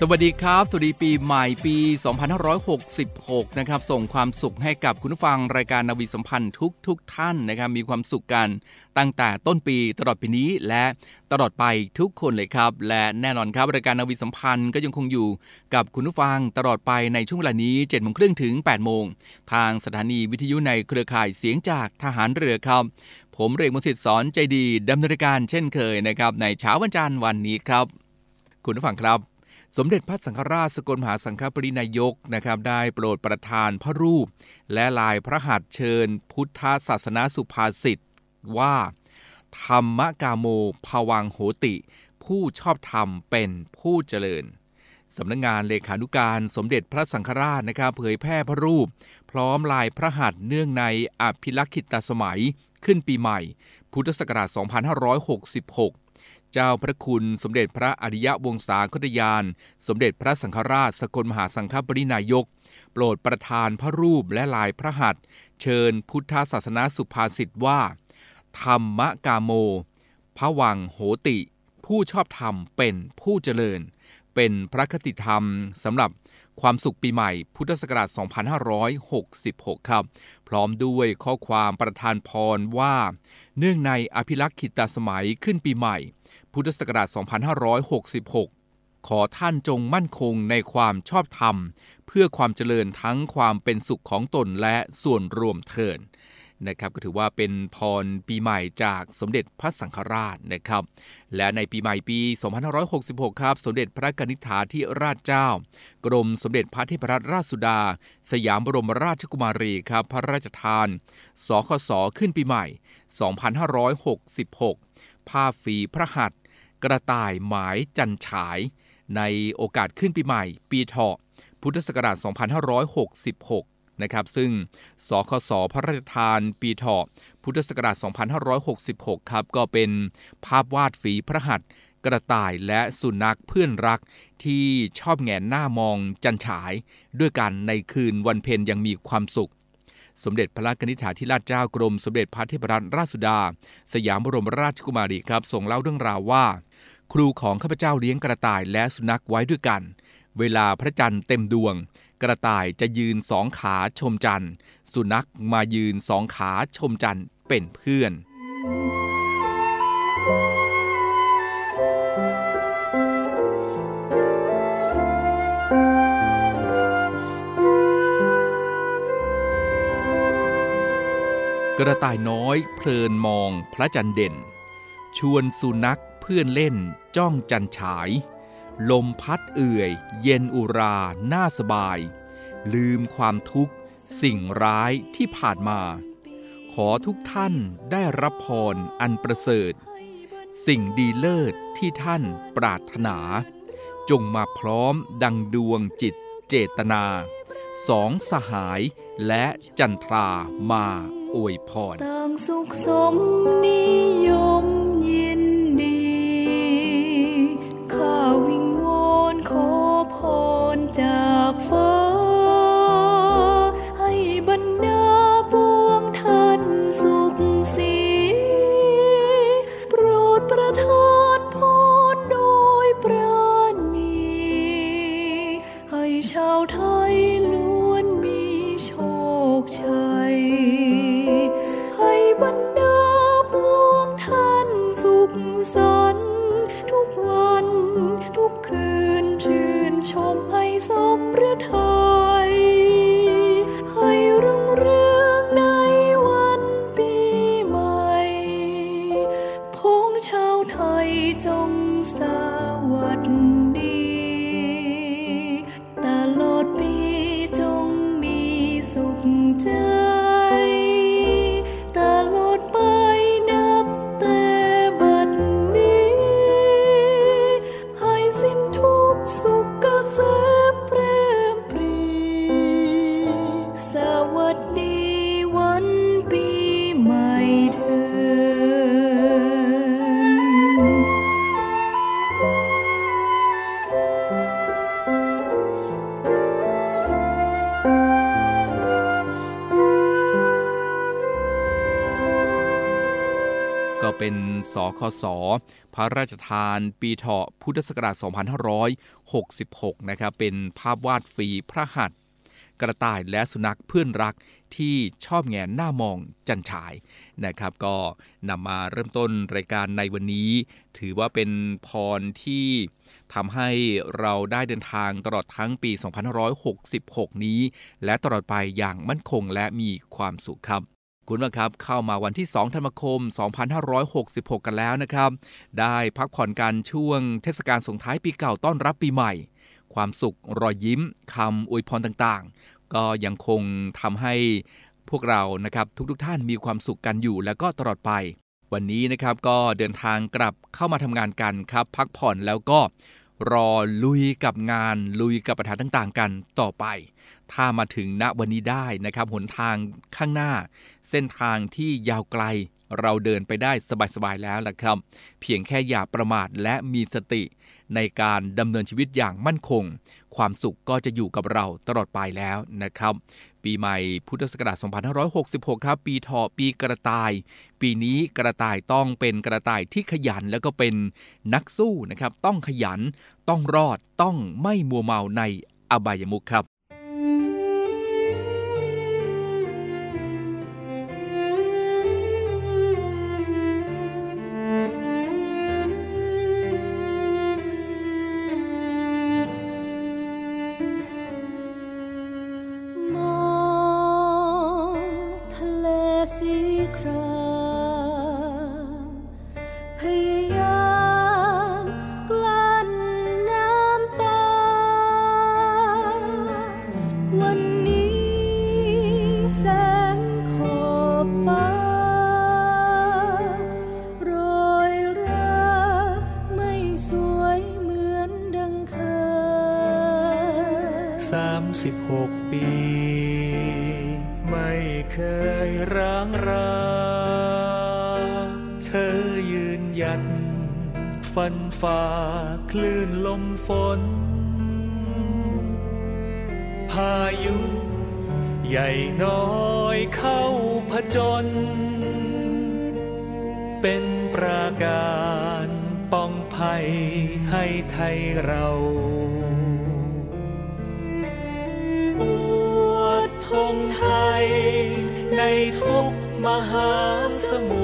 สวัสดีครับ สวัสดีปีใหม่ปี 2566 นะครับ ส่งความสุขให้กับคุณผู้ฟังรายการนาวีสัมพันธ์ทุกทุกท่านนะครับ มีความสุขกันตั้งแต่ต้นปีตลอดปีนี้และตลอดไปทุกคนเลยครับ และแน่นอนครับรายการนาวีสัมพันธ์ก็ยังคงอยู่กับคุณผู้ฟังตลอดไปในช่วงเวลานี้7โมงครึ่งถึง8โมงทางสถานีวิทยุในเครือข่ายเสียงจากทหารเรือครับ ผมเรกมสิทธิ์สอนใจดีดำเนินรายการเช่นเคยนะครับในเช้าวันจันทร์วันนี้ครับ คุณผู้ฟังครับ สมเด็จพระสังฆราชสกลมหาสังฆปรินายกนะครับได้โปรดประทานพระรูป และลายพระหัตถ์เชิญ พุทธศาสนาสุภาษิตว่า ธรรมกาโมภวังโหติ ผู้ชอบธรรมเป็นผู้เจริญสำนักงงานเลขานุการสมเด็จพระสังฆราชนะครับเผยแพร่พระรูป พร้อมลายพระหัตถ์เนื่องในอภิลักษิตสมัยขึ้นปีใหม่ พุทธศักราช 2566 เจ้าพระคุณสมเด็จพระอริยวงศาคตยาน สมเด็จพระสังฆราชสกลมหาสังฆปรินายก โปรดประทานพระรูปและลายพระหัตถ์เชิญพุทธศาสนาสุภาษิตว่า ธรรมกาโมพระวังโหติ ผู้ชอบธรรมเป็นผู้เจริญ เป็นพระคติธรรมสำหรับความสุขปีใหม่พุทธศักราช 2566 ครับ พร้อมด้วยข้อความประทานพรว่า เนื่องในอภิลักษิตสมัยขึ้นปีใหม่ พุทธศักราช 2566 ขอท่านจงมั่นคงในความชอบธรรม เพื่อความเจริญทั้งความเป็นสุขของตนและส่วนรวมเถิดนะครับก็ถือว่าเป็นพรปีใหม่จากสมเด็จพระสังฆราชนะครับ และในปีใหม่ปี 2566 ครับ สมเด็จพระกนิษฐาธิราชเจ้า กรมสมเด็จพระเทพรัตนราชสุดา สยามบรมราชกุมารีครับ พระราชทาน สคสขึ้นปีใหม่ 2566 ภาพฝีพระหัตถ์ กระต่ายหมายจันฉาย ในโอกาสขึ้นปีใหม่ ปีเถาะพุทธศักราช 2566 นะครับซึ่งสคสพระราชทานปีเถาะพุทธศักราช 2566 ครับก็เป็นภาพวาดฝีพระหัตถ์กระต่ายและสุนัขเพื่อนรักที่ชอบแงนหน้ามองจันฉาย ด้วยกันในคืนวันเพ็ญยังมีความสุข สมเด็จพระกนิษฐาธิราชเจ้ากรม สมเด็จพระเทพรัตนราชสุดา สยามบรมราชกุมารีครับส่งเล่าเรื่องราวว่า ครูของข้าพเจ้าเลี้ยงกระต่ายและสุนัขไว้ด้วยกัน เวลาพระจันทร์เต็มดวง กระต่ายจะยืนสองขาชมจันทร์ สุนัขมายืนสองขาชมจันทร์เป็นเพื่อน กระต่ายน้อยเพลินมองพระจันทร์เด่น ชวนสุนัข เพื่อนเล่นจ้องจันฉาย ลมพัดเอื่อย เย็นอุราน่าสบาย ลืมความทุกข์สิ่งร้ายที่ผ่านมา ขอทุกท่านได้รับพรอันประเสริฐ สิ่งดีเลิศที่ท่านปรารถนา จงมาพร้อมดังดวงจิตเจตนา สองสหายและจันทรามาอวยพรต่างสุขสมนิยม คส พระราชทาน ปีเถาะพุทธศักราช 2566 นะครับ เป็นภาพวาดฝีพระหัตถ์กระต่ายและสุนัขเพื่อนรักที่ชอบแงนหน้ามองจันฉายนะครับ ก็นำมาเริ่มต้นรายการในวันนี้ ถือว่าเป็นพรที่ทำให้เราได้เดินทางตลอดทั้งปี 2566 นี้ และตลอดไปอย่างมั่นคงและมีความสุขครับ คุณผู้ครับเข้ามาวันที่ 2 ธันวาคม 2566 กันแล้วนะครับ ได้พักผ่อนกันช่วงเทศกาลส่งท้ายปีเก่าต้อนรับปีใหม่ ความสุขรอยยิ้มคำอวยพรต่างๆ ก็ยังคงทำให้พวกเรานะครับทุกๆทท่านมีความสุขกันอยู่และก็ตลอดไป วันนี้นะครับก็เดินทางกลับเข้ามาทำงานกันครับ พักผ่อนแล้วก็รอลุยกับงานลุยกับปัญหาต่างๆ กันต่อไป ถ้ามาถึงณวันนี้ได้นะครับหนทางข้างหน้า เส้นทางที่ยาวไกลเราเดินไปได้สบายๆแล้วล่ะครับ เพียงแค่อย่าประมาทและมีสติ ในการดำเนินชีวิตอย่างมั่นคง ความสุขก็จะอยู่กับเราตลอดไปแล้วนะครับ ปีใหม่พุทธศักราช 2566 ครับ ปีเถาะปีกระต่าย ปีนี้กระต่ายต้องเป็นกระต่ายที่ขยันแล้วก็เป็นนักสู้นะครับ ต้องขยัน ต้องรอด ต้องไม่มัวเมาในอบายมุขครับ ฟันฝ่าคลื่นลมฝน พายุ ใหญ่น้อยเข้าผจญ เป็นปราการป้องภัยให้ไทยเราอวดธงไทยในทุกมหาสมุทร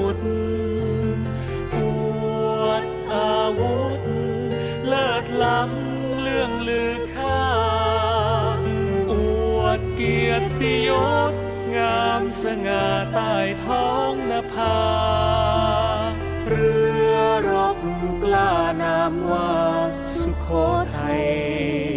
ยรติยศงามสง่าใต้ท้องนภา เรือรบกล้านามว่าสุโขทัย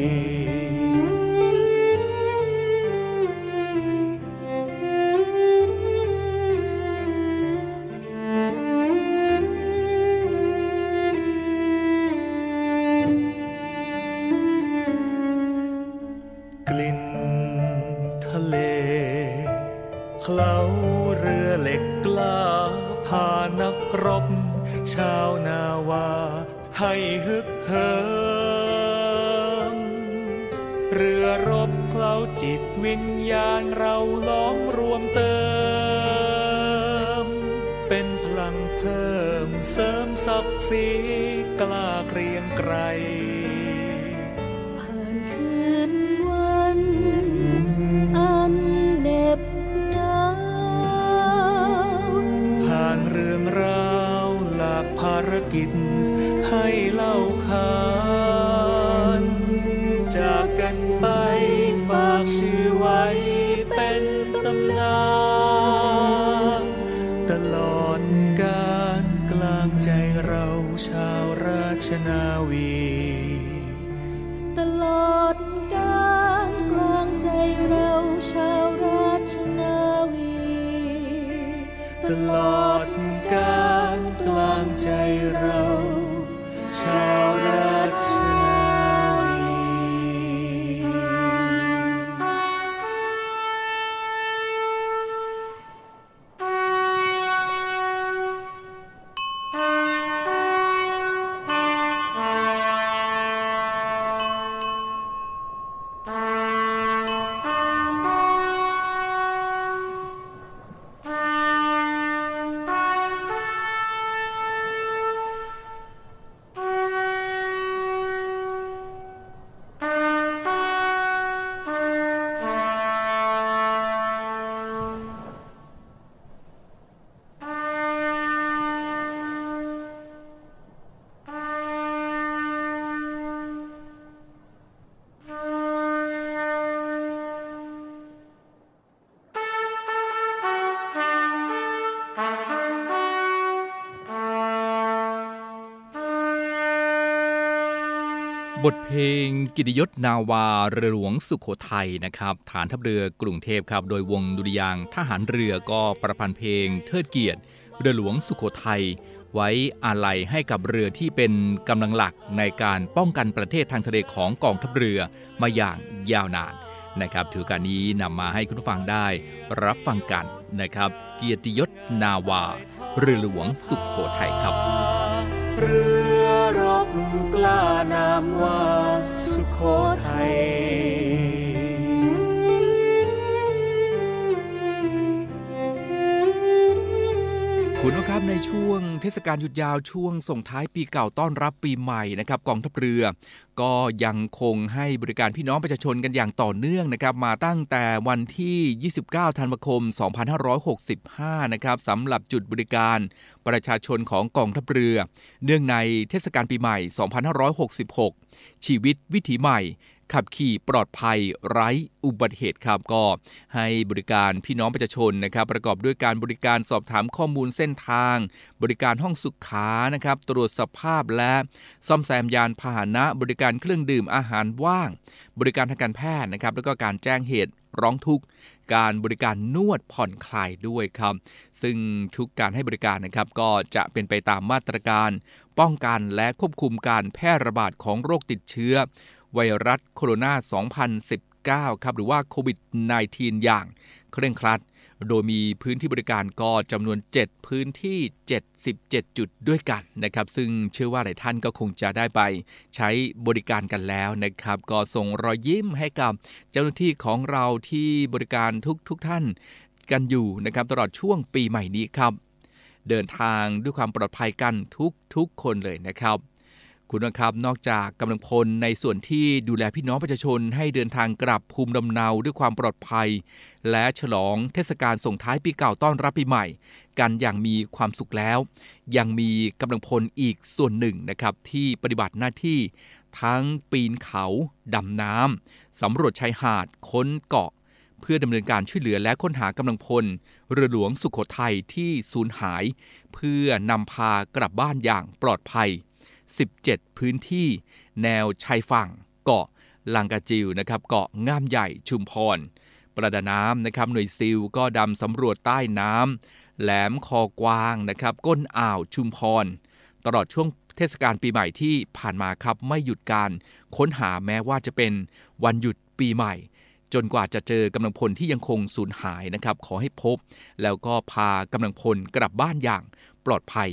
วิญญาณเราล้อมรวมเติม เป็นพลังเพิ่มเสริมศักดิ์ศรีกล้าเกรียงไกรผ่านคืนวันอันเหน็บหนาวผ่านเรื่องราวหลากภารกิจ บทเพลงกิติยศนาวาเรือหลวงสุขโขทัยนะครับฐานทัพเรือกรุงเทพครับ โดยวงดุริยางทหารเรือก็ประพันธ์เพลงเทิดเกียรติ เรือหลวงสุขโขทัยไว้อาลัยให้กับเรือที่เป็นกำลังหลักในการป้องกันประเทศทางทะเลของกองทัพเรือมาอย่างยาวนานนะครับถือการนี้นำมาให้คุณผู้ฟังได้รับฟังกันนะครับ เกียรติยศนาวาเรือหลวงสุขโขทัยครับเรือานามว่าสุโขทัย คุณผู้ชมครับในช่วงเทศกาลหยุดยาวช่วงส่งท้ายปีเก่าต้อนรับปีใหม่นะครับกองทัพเรือ ก็ยังคงให้บริการพี่น้องประชาชนกันอย่างต่อเนื่องนะครับมาตั้งแต่วันที่ 29 ธันวาคม 2565 นะครับสำหรับจุดบริการประชาชนของกองทัพเรือ เนื่องในเทศกาลปีใหม่ 2566 ชีวิตวิถีใหม่ ขับขี่ปลอดภัยไร้อุบัติเหตุครับก็ให้บริการพี่น้องประชาชนนะครับ ประกอบด้วยการบริการสอบถามข้อมูลเส้นทาง บริการห้องสุขานะครับ ตรวจสภาพและซ่อมแซมยานพาหนะบริการเครื่องดื่มอาหารว่าง บริการทางการแพทย์นะครับ แล้วก็การแจ้งเหตุร้องทุกข์การบริการนวดผ่อนคลายด้วยครับ ซึ่งทุกการให้บริการนะครับ ก็จะเป็นไปตามมาตรการ ป้องกันและควบคุมการแพร่ระบาดของโรคติดเชื้อ ไวรัสโคโรนา 2019 ครับหรือว่าโควิด -19 อย่างเคร่งครัด โดยมีพื้นที่บริการก็จำนวน 7 พื้นที่ 77 จุดด้วยกันนะครับ ซึ่งเชื่อว่าหลายท่านก็คงจะได้ไป ใช้บริการกันแล้วนะครับ ก็ส่งรอยยิ้มให้กับเจ้าหน้าที่ของเราที่บริการทุกทุกท่านกันอยู่นะครับตลอดช่วงปีใหม่นี้ครับ เดินทางด้วยความปลอดภัยกันทุกทุกคนเลยนะครับ คุณนะครับนอกจากกำลังพลในส่วนที่ดูแลพี่น้องประชาชนให้เดินทางกลับภูมิลำเนาด้วยความปลอดภัย และฉลองเทศกาลส่งท้ายปีเก่าต้อนรับปีใหม่ กันอย่างมีความสุขแล้ว ยังมีกำลังพลอีกส่วนหนึ่งนะครับที่ปฏิบัติหน้าที่ทั้งปีนเขาดำน้ำสำรวจชายหาดค้นเกาะ เพื่อดำเนินการช่วยเหลือและค้นหากำลังพล เรือหลวงสุขโขทัยที่สูญหาย เพื่อนำพากลับบ้านอย่างปลอดภัย 17 พื้นที่ แนวชายฝั่ง เกาะลังกาจิวนะครับเกาะง่ามใหญ่ชุมพร ประดาน้ำนะครับหน่วยซิลก็ดำสำรวจใต้น้ำแหลมคอกวางนะครับก้นอ่าวชุมพร ตลอดช่วงเทศกาลปีใหม่ที่ผ่านมาครับไม่หยุดการค้นหาแม้ว่าจะเป็นวันหยุดปีใหม่ จนกว่าจะเจอกำลังพลที่ยังคงสูญหายนะครับขอให้พบ แล้วก็พากำลังพลกลับบ้านอย่างปลอดภัย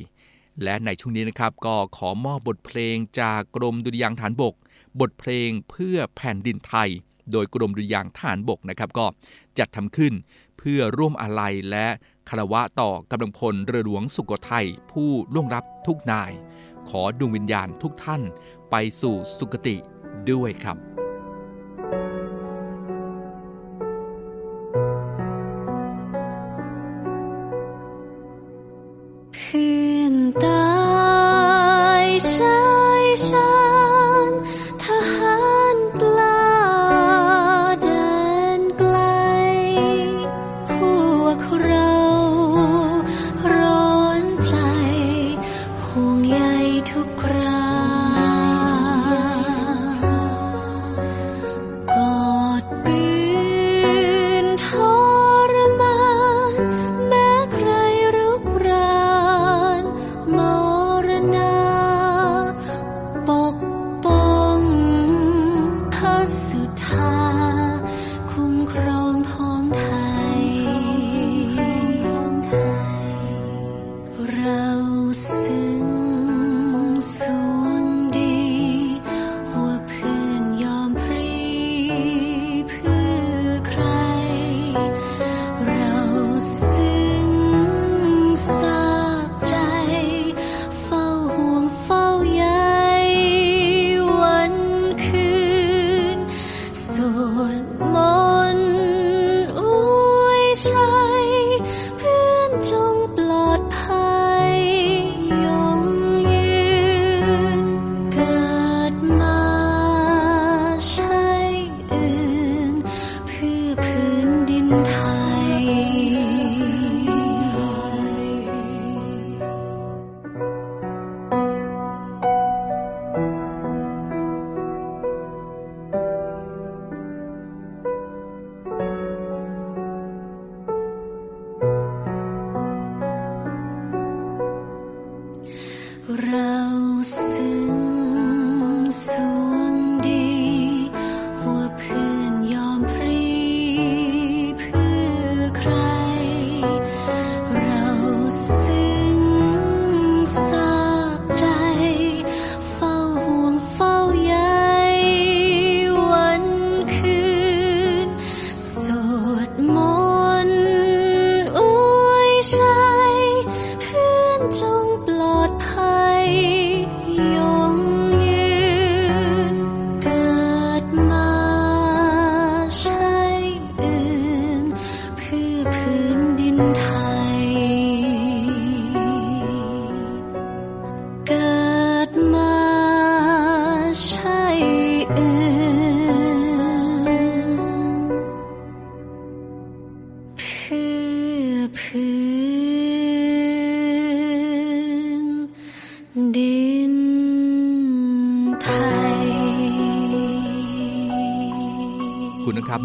และในช่วงนี้นะครับก็ขอมอบบทเพลงจากกรมดุริยางฐานบก บทเพลงเพื่อแผ่นดินไทย โดยกรมดุริยางฐานบกนะครับก็จัดทำขึ้นเพื่อร่วมอาลัยและคารวะต่อกำลังพลเรือหลวงสุโขทัยผู้ล่วงลับทุกนาย ขอดวงวิญญาณทุกท่านไปสู่สุคติด้วยครับ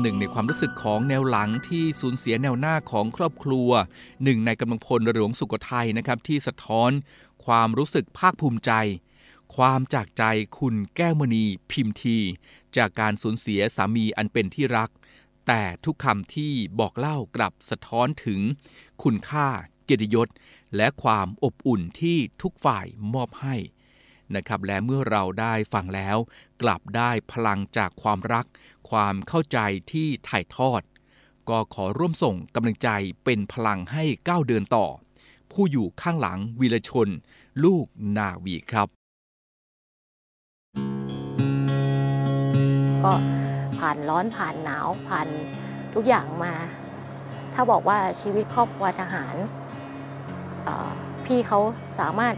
หนึ่งในความรู้สึกของแนวหลังที่สูญเสียแนวหน้าของครอบครัว หนึ่งในกำลังพลเรือหลวงสุโขทัยนะครับที่สะท้อนความรู้สึกภาคภูมิใจ ความจากใจคุณแก้วมณีพิมพ์ที จากการสูญเสียสามีอันเป็นที่รัก แต่ทุกคำที่บอกเล่ากลับสะท้อนถึง คุณค่า เกียรติยศ และความอบอุ่นที่ทุกฝ่ายมอบให้นะครับและเมื่อเราได้ฟังแล้ว กลับได้พลังจากความรัก ความเข้าใจที่ถ่ายทอด ก็ขอร่วมส่งกำลังใจเป็นพลังให้ก้าวเดินต่อ ผู้อยู่ข้างหลังวีรชน ลูกนาวีครับ ก็ผ่านร้อนผ่านหนาวผ่านทุกอย่างมา ถ้าบอกว่าชีวิตครอบครัวทหาร พี่เขาสามารถ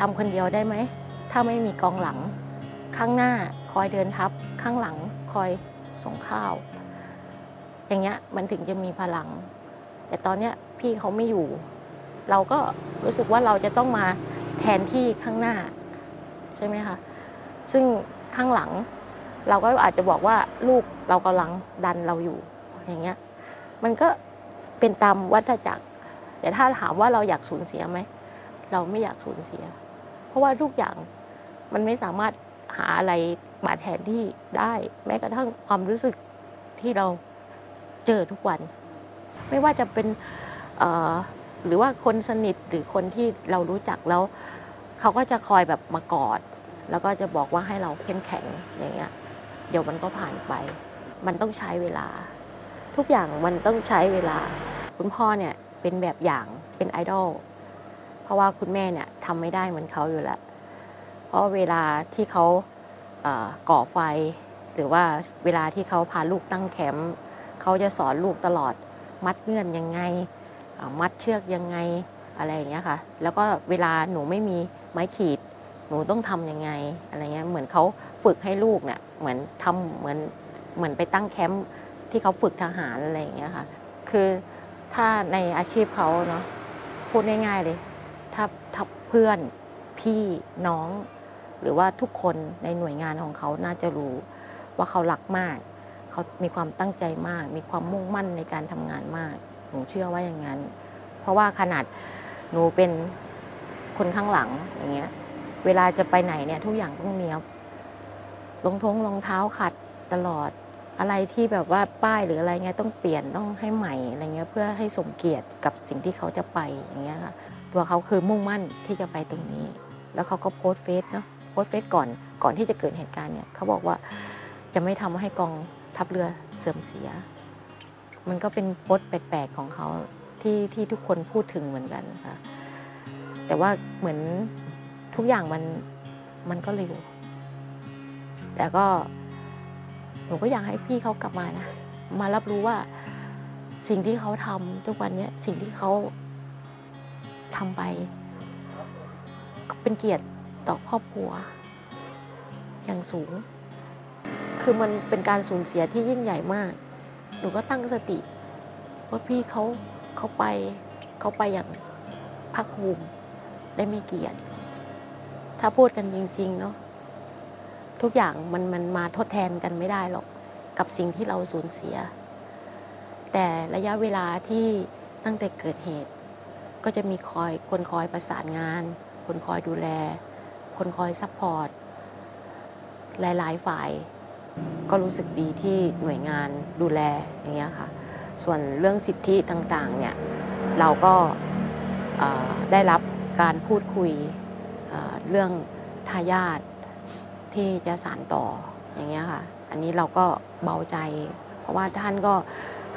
ทำคนเดียวได้ไหม ถ้าไม่มีกองหลัง ข้างหน้าคอยเดินทัพข้างหลังคอยส่งข้าว อย่างเงี้ยมันถึงจะมีพลัง แต่ตอนเนี้ยพี่เขาไม่อยู่ เราก็รู้สึกว่าเราจะต้องมาแทนที่ข้างหน้า ใช่ไหมคะซึ่งข้างหลัง เราก็อาจจะบอกว่าลูกเรากำลังดันเราอยู่อย่างเงี้ย มันก็เป็นตามวัฏจักร แต่ถ้าถามว่าเราอยากสูญเสียไหมเราไม่อยากสูญเสีย เพราะว่าทุกอย่างมันไม่สามารถ หาอะไรมาแทนที่ได้ แม้กระทั่งความรู้สึกที่เราเจอทุกวัน ไม่ว่าจะเป็นหรือว่าคนสนิทหรือคนที่เรารู้จักแล้ว เขาก็จะคอยแบบมากอด แล้วก็จะบอกว่าให้เราเข้มแข็งอย่างเงี้ยเดี๋ยวมันก็ผ่านไป มันต้องใช้เวลา ทุกอย่างมันต้องใช้เวลา คุณพ่อเนี่ยเป็นแบบอย่างเป็นไอดอลเพราะว่าคุณแม่เนี่ยทำไม่ได้เหมือนเขาอยู่แล้ว เพราะเวลาที่เขาเก่อไฟ หรือว่าเวลาที่เขาพาลูกตั้งแคมป์เขาจะสอนลูกตลอดมัดเงื่อนยังไง มัดเชือกยังไงอะไรอย่างเงี้ยค่ะ แล้วก็เวลาหนูไม่มีไม้ขีด หนูต้องทำยังไงอะไรเงี้ยเหมือนเขาฝึกให้ลูกเนี่ยเหมือนทำเหมือนเหมือนไปตั้งแคมป์ที่เขาฝึกทหารอะไรอย่างเงี้ยค่ะ คือถ้าในอาชีพเขาเนาะพูดง่ายๆเลย ถ้าถ้าเพื่อนพี่น้อง หรือว่าทุกคนในหน่วยงานของเขาน่าจะรู้ว่าเขารักมาก เขามีความตั้งใจมาก มีความมุ่งมั่นในการทำงานมาก หนูเชื่อว่าอย่างนั้น เพราะว่าขนาดหนูเป็นคนข้างหลังอย่างเงี้ย เวลาจะไปไหนเนี่ยทุกอย่างต้องมีครับรองท้องรองเท้าขัดตลอด อะไรที่แบบว่าป้ายหรืออะไรเงี้ยต้องเปลี่ยนต้องให้ใหม่อะไรเงี้ยเพื่อให้สมเกียรติกับสิ่งที่เขาจะไปอย่างเงี้ยค่ะ ตัวเขาคือมุ่งมั่นที่จะไปตรงนี้ แล้วเขาก็โพสต์เฟซเนาะ โพสเฟซก่อนก่อนที่จะเกิดเหตุการณ์เนี่ยเขาบอกว่าจะไม่ทำให้กองทัพเรือเสื่อมเสีย มันก็เป็นโพสต์แปลกๆของเขาที่ที่ทุกคนพูดถึงเหมือนกันค่ะ แต่ว่าเหมือนทุกอย่างมันมันก็เร็วแต่ก็หนูก็อยากให้พี่เขากลับมานะ มารับรู้ว่าสิ่งที่เขาทำทุกวันนี้สิ่งที่เขาทำไป เป็นเกียรติ ต่อครอบครัว อย่างสูง คือมันเป็นการสูญเสียที่ยิ่งใหญ่มาก หนูก็ตั้งสติว่าพี่เขาเขาไปเขาไปอย่างภาคภูมิได้ไม่เกียรติ ถ้าพูดกันจริง ๆ เนาะทุกอย่างมันมันมาทดแทนกันไม่ได้หรอกกับสิ่งที่เราสูญเสีย แต่ระยะเวลาที่ตั้งแต่เกิดเหตุ ก็จะมีคอยคนคอยประสานงาน คนคอยดูแล คนคอย support หลาย ๆ ฝ่าย ก็รู้สึกดีที่หน่วยงานดูแลอย่างเงี้ยค่ะ ส่วนเรื่องสิทธิต่าง ๆ เนี่ย เราก็ได้รับการพูดคุยเอ่อเรื่องทายาทที่จะสานต่ออย่างเงี้ยค่ะ อันนี้เราก็เบาใจ เพราะว่าท่านก็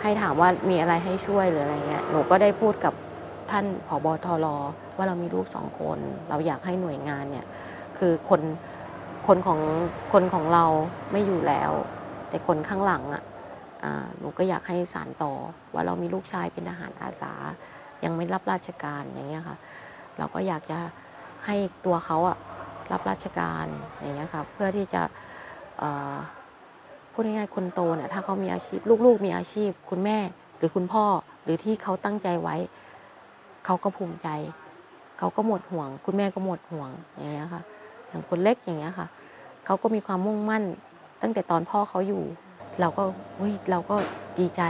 ให้ถามว่ามีอะไรให้ช่วยหรืออะไรเงี้ย หนูก็ได้พูดกับท่านผบทรว่าเรามีลูกสองคน เราอยากให้หน่วยงานเนี่ย คือคนคนของคนของเราไม่อยู่แล้ว แต่คนข้างหลังอะอ่าหนูก็อยากให้สารต่อว่าเรามีลูกชายเป็นทหารอาสา ยังไม่รับราชการอย่างเงี้ยค่ะ เราก็อยากจะให้ตัวเขาอะรับราชการอย่างเงี้ยค่ะเพื่อที่จะพูดง่ายๆคนโตเนี่ยถ้าเขามีอาชีพ ลูกๆ มีอาชีพ คุณแม่หรือคุณพ่อหรือที่เขาตั้งใจไว้ เขาก็ภูมิใจ เขาก็หมดห่วง คุณแม่ก็หมดห่วงอย่างเงี้ยค่ะ อย่างคนเล็กอย่างเงี้ยค่ะเขาก็มีความมุ่งมั่น ตั้งแต่ตอนพ่อเขาอยู่ เราก็เฮ้ยเราก็ดีใจ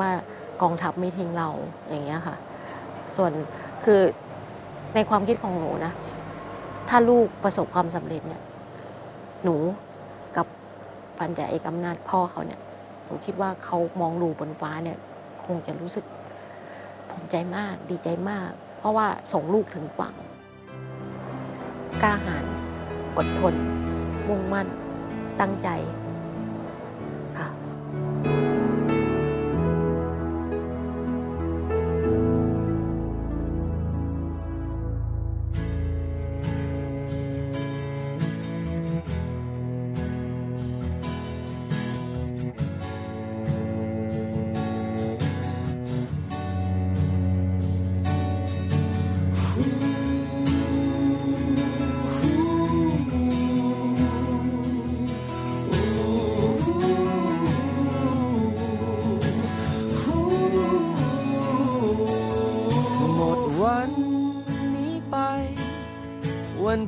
ว่ากองทัพไม่ทิ้งเราอย่างเงี้ยค่ะ ส่วนคือในความคิดของหนูนะ ถ้าลูกประสบความสำเร็จเนี่ย หนูกับพันจ่าเอกอำนาจพ่อเขาเนี่ยหนูคิดว่าเขามองดูบนฟ้าเนี่ย คงจะรู้สึกภูมิใจมากดีใจมาก เพราะว่าส่งลูกถึงฝั่งกล้าหาญ อดทน มุ่งมั่น ตั้งใจค่ะ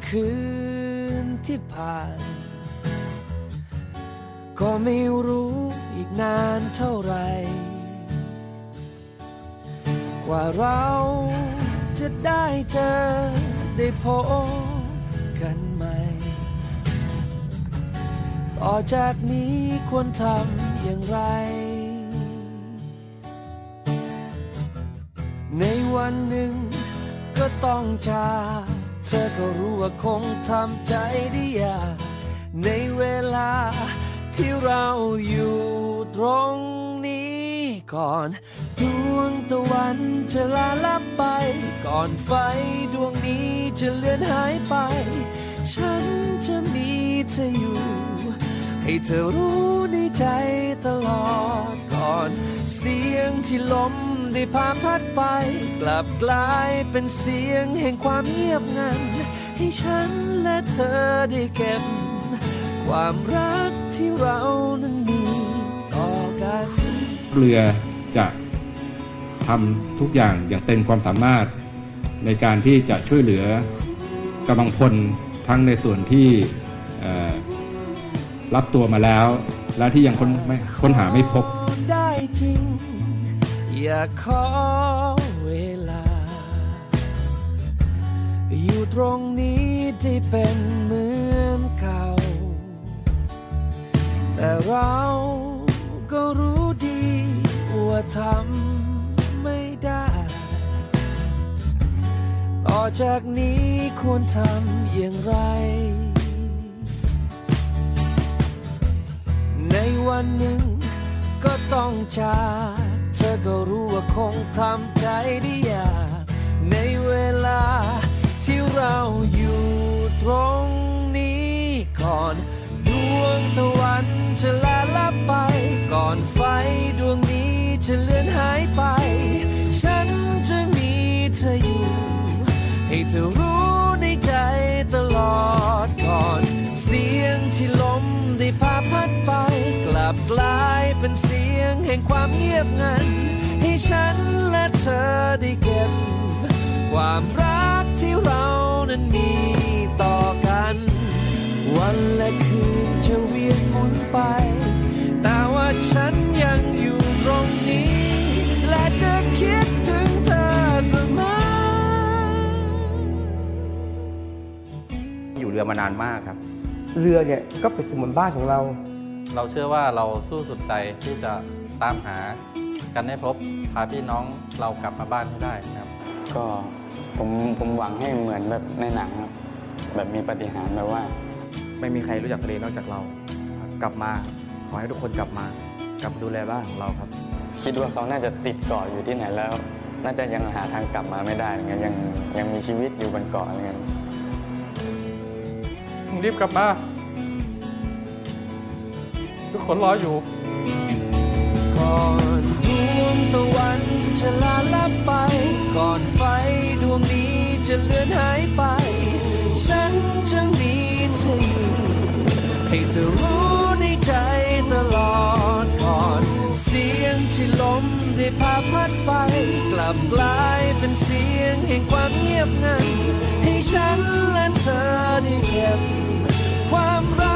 คืนที่ผ่าน ก็ไม่รู้อีกนานเท่าไร กว่าเราจะได้เจอได้พบกันใหม่ ต่อจากนี้ควรทำอย่างไร ในวันหนึ่งก็ต้องจาก อก็รู้ว่าคงทำใจได้ยากในเวลาที่เราอยู่ตรงนี้ก่อน ดวงตะวันจะลาลับไป ก่อนไฟดวงนี้จะเลือนหายไป ฉันจะมีเธออยู่ ให้เธอรู้ในใจตลอดก่อน เสียงที่ลม ได้พาพัดไป กลับกลายเป็นเสียงแห่งความเงียบงัน ให้ฉันและเธอได้เก็บ ความรักที่เรานั้นมีต่อกันเรือจะทำทุกอย่างอย่างเต็มความสามารถ ในการที่จะช่วยเหลือกำลังพลทั้งในส่วนที่เอ่อรับตัวมาแล้ว และที่ยังค้นไม่ค้นหาไม่พบได้จริง อย่าขอเวลา อยู่ตรงนี้ที่เป็นเหมือนเก่า แต่เราก็รู้ดีว่าทำไม่ได้ ต่อจากนี้ควรทำอย่างไร ในวันหนึ่งก็ต้องจาก อก็รู้ว่าคงทำใจได้ยากในเวลาที่เราอยู่ตรงนี้ก่อนดวงตะวันจะลาลับไป ก่อนไฟดวงนี้จะเลือนหายไป ฉันจะมีเธออยู่ ให้เธอรู้ในใจตลอดก่อน เสียงที่ ลับกลายเป็นเสียงแห่งความเงียบงัน ให้ฉันและเธอได้เก็บ ความรักที่เรานั้นมีต่อกัน วันและคืนจะเวียนหมุนไป แต่ว่าฉันยังอยู่ตรงนี้ และจะคิดถึงเธอเสมออยู่เรือมานานมากครับ เรือเนี่ยก็เป็นสมือนบ้านของเรา เราเชื่อว่าเราสู้สุดใจที่จะตามหากันให้พบพาพี่น้องเรากลับมาบ้านให้ได้นะครับ ก็ผมผมหวังให้เหมือนแบบในหนังครับ แบบมีปาฏิหารย์แบบว่า ไม่มีใครรู้จักทะเลนอกจากเราครับกลับมาขอให้ทุกคนกลับมา กลับมาดูแลบ้านของเราครับ คิดว่าเขาน่าจะติดเกาะอยู่ที่ไหนแล้ว น่าจะยังหาทางกลับมาไม่ได้อะไรเงี้ยยังยังมีชีวิตอยู่บนเกาะอะไรเงี้ยรีบกลับมา ทุกคนรออยู่ ก่อนดวงตะวันจะลาลับไป ก่อนไฟดวงนี้จะเลือนหายไป ฉันจะมีเธออยู่ให้เธอรู้ในใจตลอดก่อน เสียงที่ลมได้พาพัดไป กลับกลายเป็นเสียงแห่งความเงียบงัน ให้ฉันและเธอได้เก็บความรัก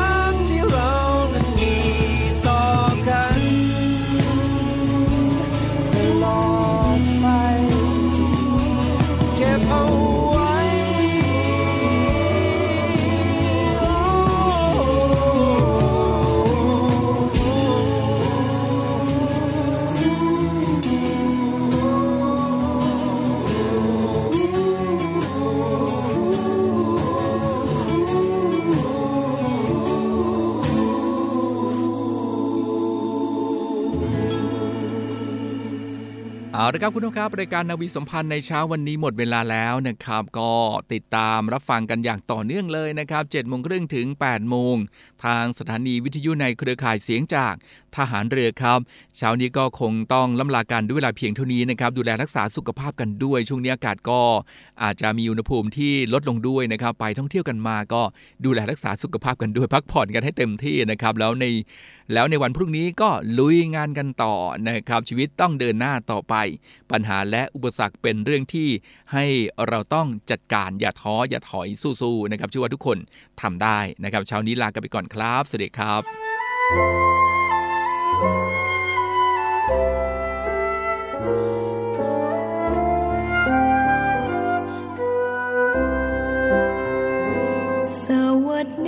ละครับคุณผู้ชมครับรายการนาวีสัมพันธ์ในเช้าวันนี้หมดเวลาแล้วนะครับ ก็ติดตามรับฟังกันอย่างต่อเนื่องเลยนะครับ7โมงครึ่งถึง8โมงทางสถานีวิทยุในเครือข่ายเสียงจากทหารเรือครับ เช้านี้ก็คงต้องล่ำลากันด้วยเวลาเพียงเท่านี้นะครับ ดูแลรักษาสุขภาพกันด้วย ช่วงนี้อากาศก็อาจจะมีอุณหภูมิที่ลดลงด้วยนะครับ ไปท่องเที่ยวกันมาก็ดูแลรักษาสุขภาพกันด้วยพักผ่อนกันให้เต็มที่นะครับ แล้วในแล้วในวันพรุ่งนี้ก็ลุยงานกันต่อนะครับชีวิตต้องเดินหน้าต่อไปปัญหาและอุปสรรคเป็นเรื่องที่ให้เราต้องจัดการอย่าท้ออย่าถอยสู้ๆนะครับเชื่อว่าทุกคนทำได้นะครับเช้านี้ลากันไปก่อนครับ สวัสดีครับ สวัสดี